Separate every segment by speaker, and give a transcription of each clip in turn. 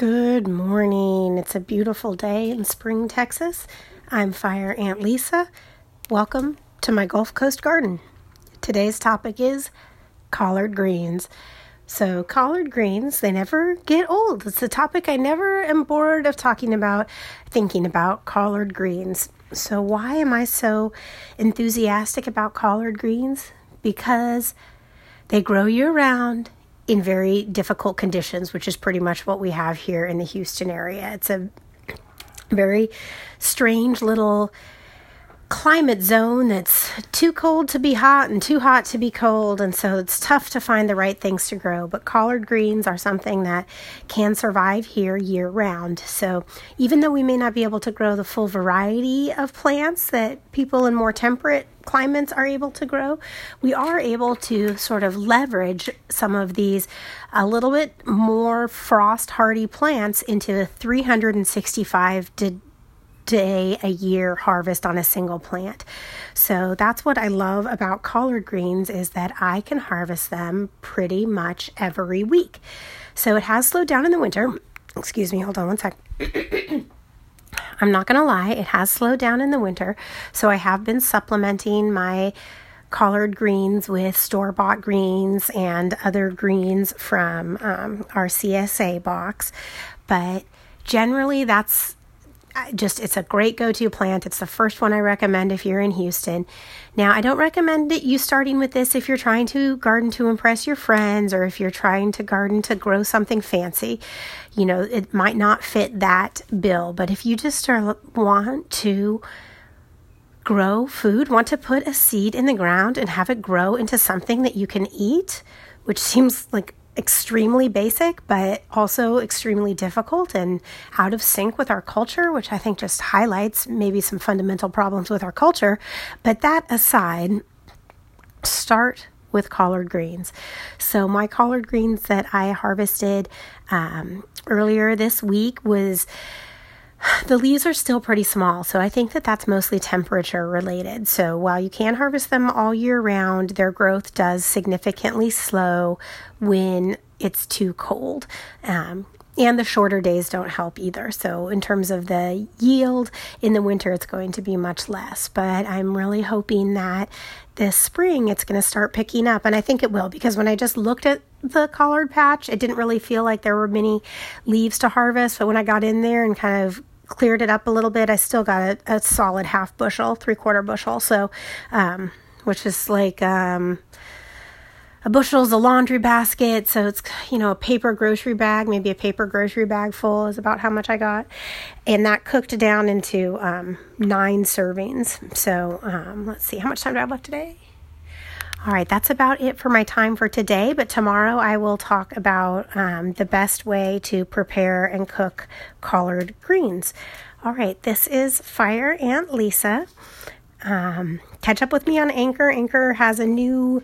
Speaker 1: Good morning. It's a beautiful day in Spring, Texas. I'm Fire Ant Lisa. Welcome to my Gulf Coast garden. Today's topic is collard greens. So, collard greens, they never get old. It's a topic I never am bored of talking about, thinking about collard greens. So, why am I so enthusiastic about collard greens? Because they grow year round in very difficult conditions, which is pretty much what we have here in the Houston area. It's a very strange little climate zone that's too cold to be hot and too hot to be cold, and so it's tough to find the right things to grow. But collard greens are something that can survive here year round. So even though we may not be able to grow the full variety of plants that people in more temperate climates are able to grow, we are able to sort of leverage some of these a little bit more frost hardy plants into 365 to day a year harvest on a single plant. So that's what I love about collard greens is that I can harvest them pretty much every week. So it has slowed down in the winter. Excuse me, hold on one sec. I'm not going to lie, it has slowed down in the winter. So I have been supplementing my collard greens with store bought greens and other greens from um, our CSA box. But generally, that's just it's a great go-to plant. It's the first one I recommend if you're in Houston. Now, I don't recommend that you starting with this if you're trying to garden to impress your friends or if you're trying to garden to grow something fancy. You know, it might not fit that bill, but if you just want to grow food, want to put a seed in the ground and have it grow into something that you can eat, which seems like extremely basic, but also extremely difficult and out of sync with our culture, which I think just highlights maybe some fundamental problems with our culture. But that aside, start with collard greens. So, my collard greens that I harvested um, earlier this week was the leaves are still pretty small, so I think that that's mostly temperature related. So while you can harvest them all year round, their growth does significantly slow when it's too cold. Um, and the shorter days don't help either. So, in terms of the yield in the winter, it's going to be much less. But I'm really hoping that this spring it's going to start picking up. And I think it will because when I just looked at the collard patch, it didn't really feel like there were many leaves to harvest. But when I got in there and kind of cleared it up a little bit, I still got a, a solid half bushel, three quarter bushel. So, um, which is like um, a bushel is a laundry basket. So it's, you know, a paper grocery bag, maybe a paper grocery bag full is about how much I got. And that cooked down into um, nine servings. So um, let's see, how much time do I have left today? All right, that's about it for my time for today. But tomorrow I will talk about um, the best way to prepare and cook collard greens. All right, this is Fire Ant Lisa. Um, catch up with me on Anchor. Anchor has a new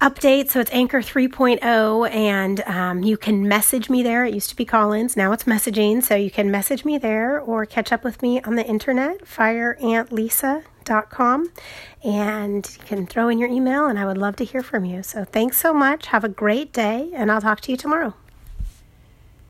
Speaker 1: update. So it's Anchor 3.0, and um, you can message me there. It used to be call ins, now it's messaging. So you can message me there or catch up with me on the internet, fireantlisa.com, and you can throw in your email, and I would love to hear from you. So thanks so much. Have a great day, and I'll talk to you tomorrow.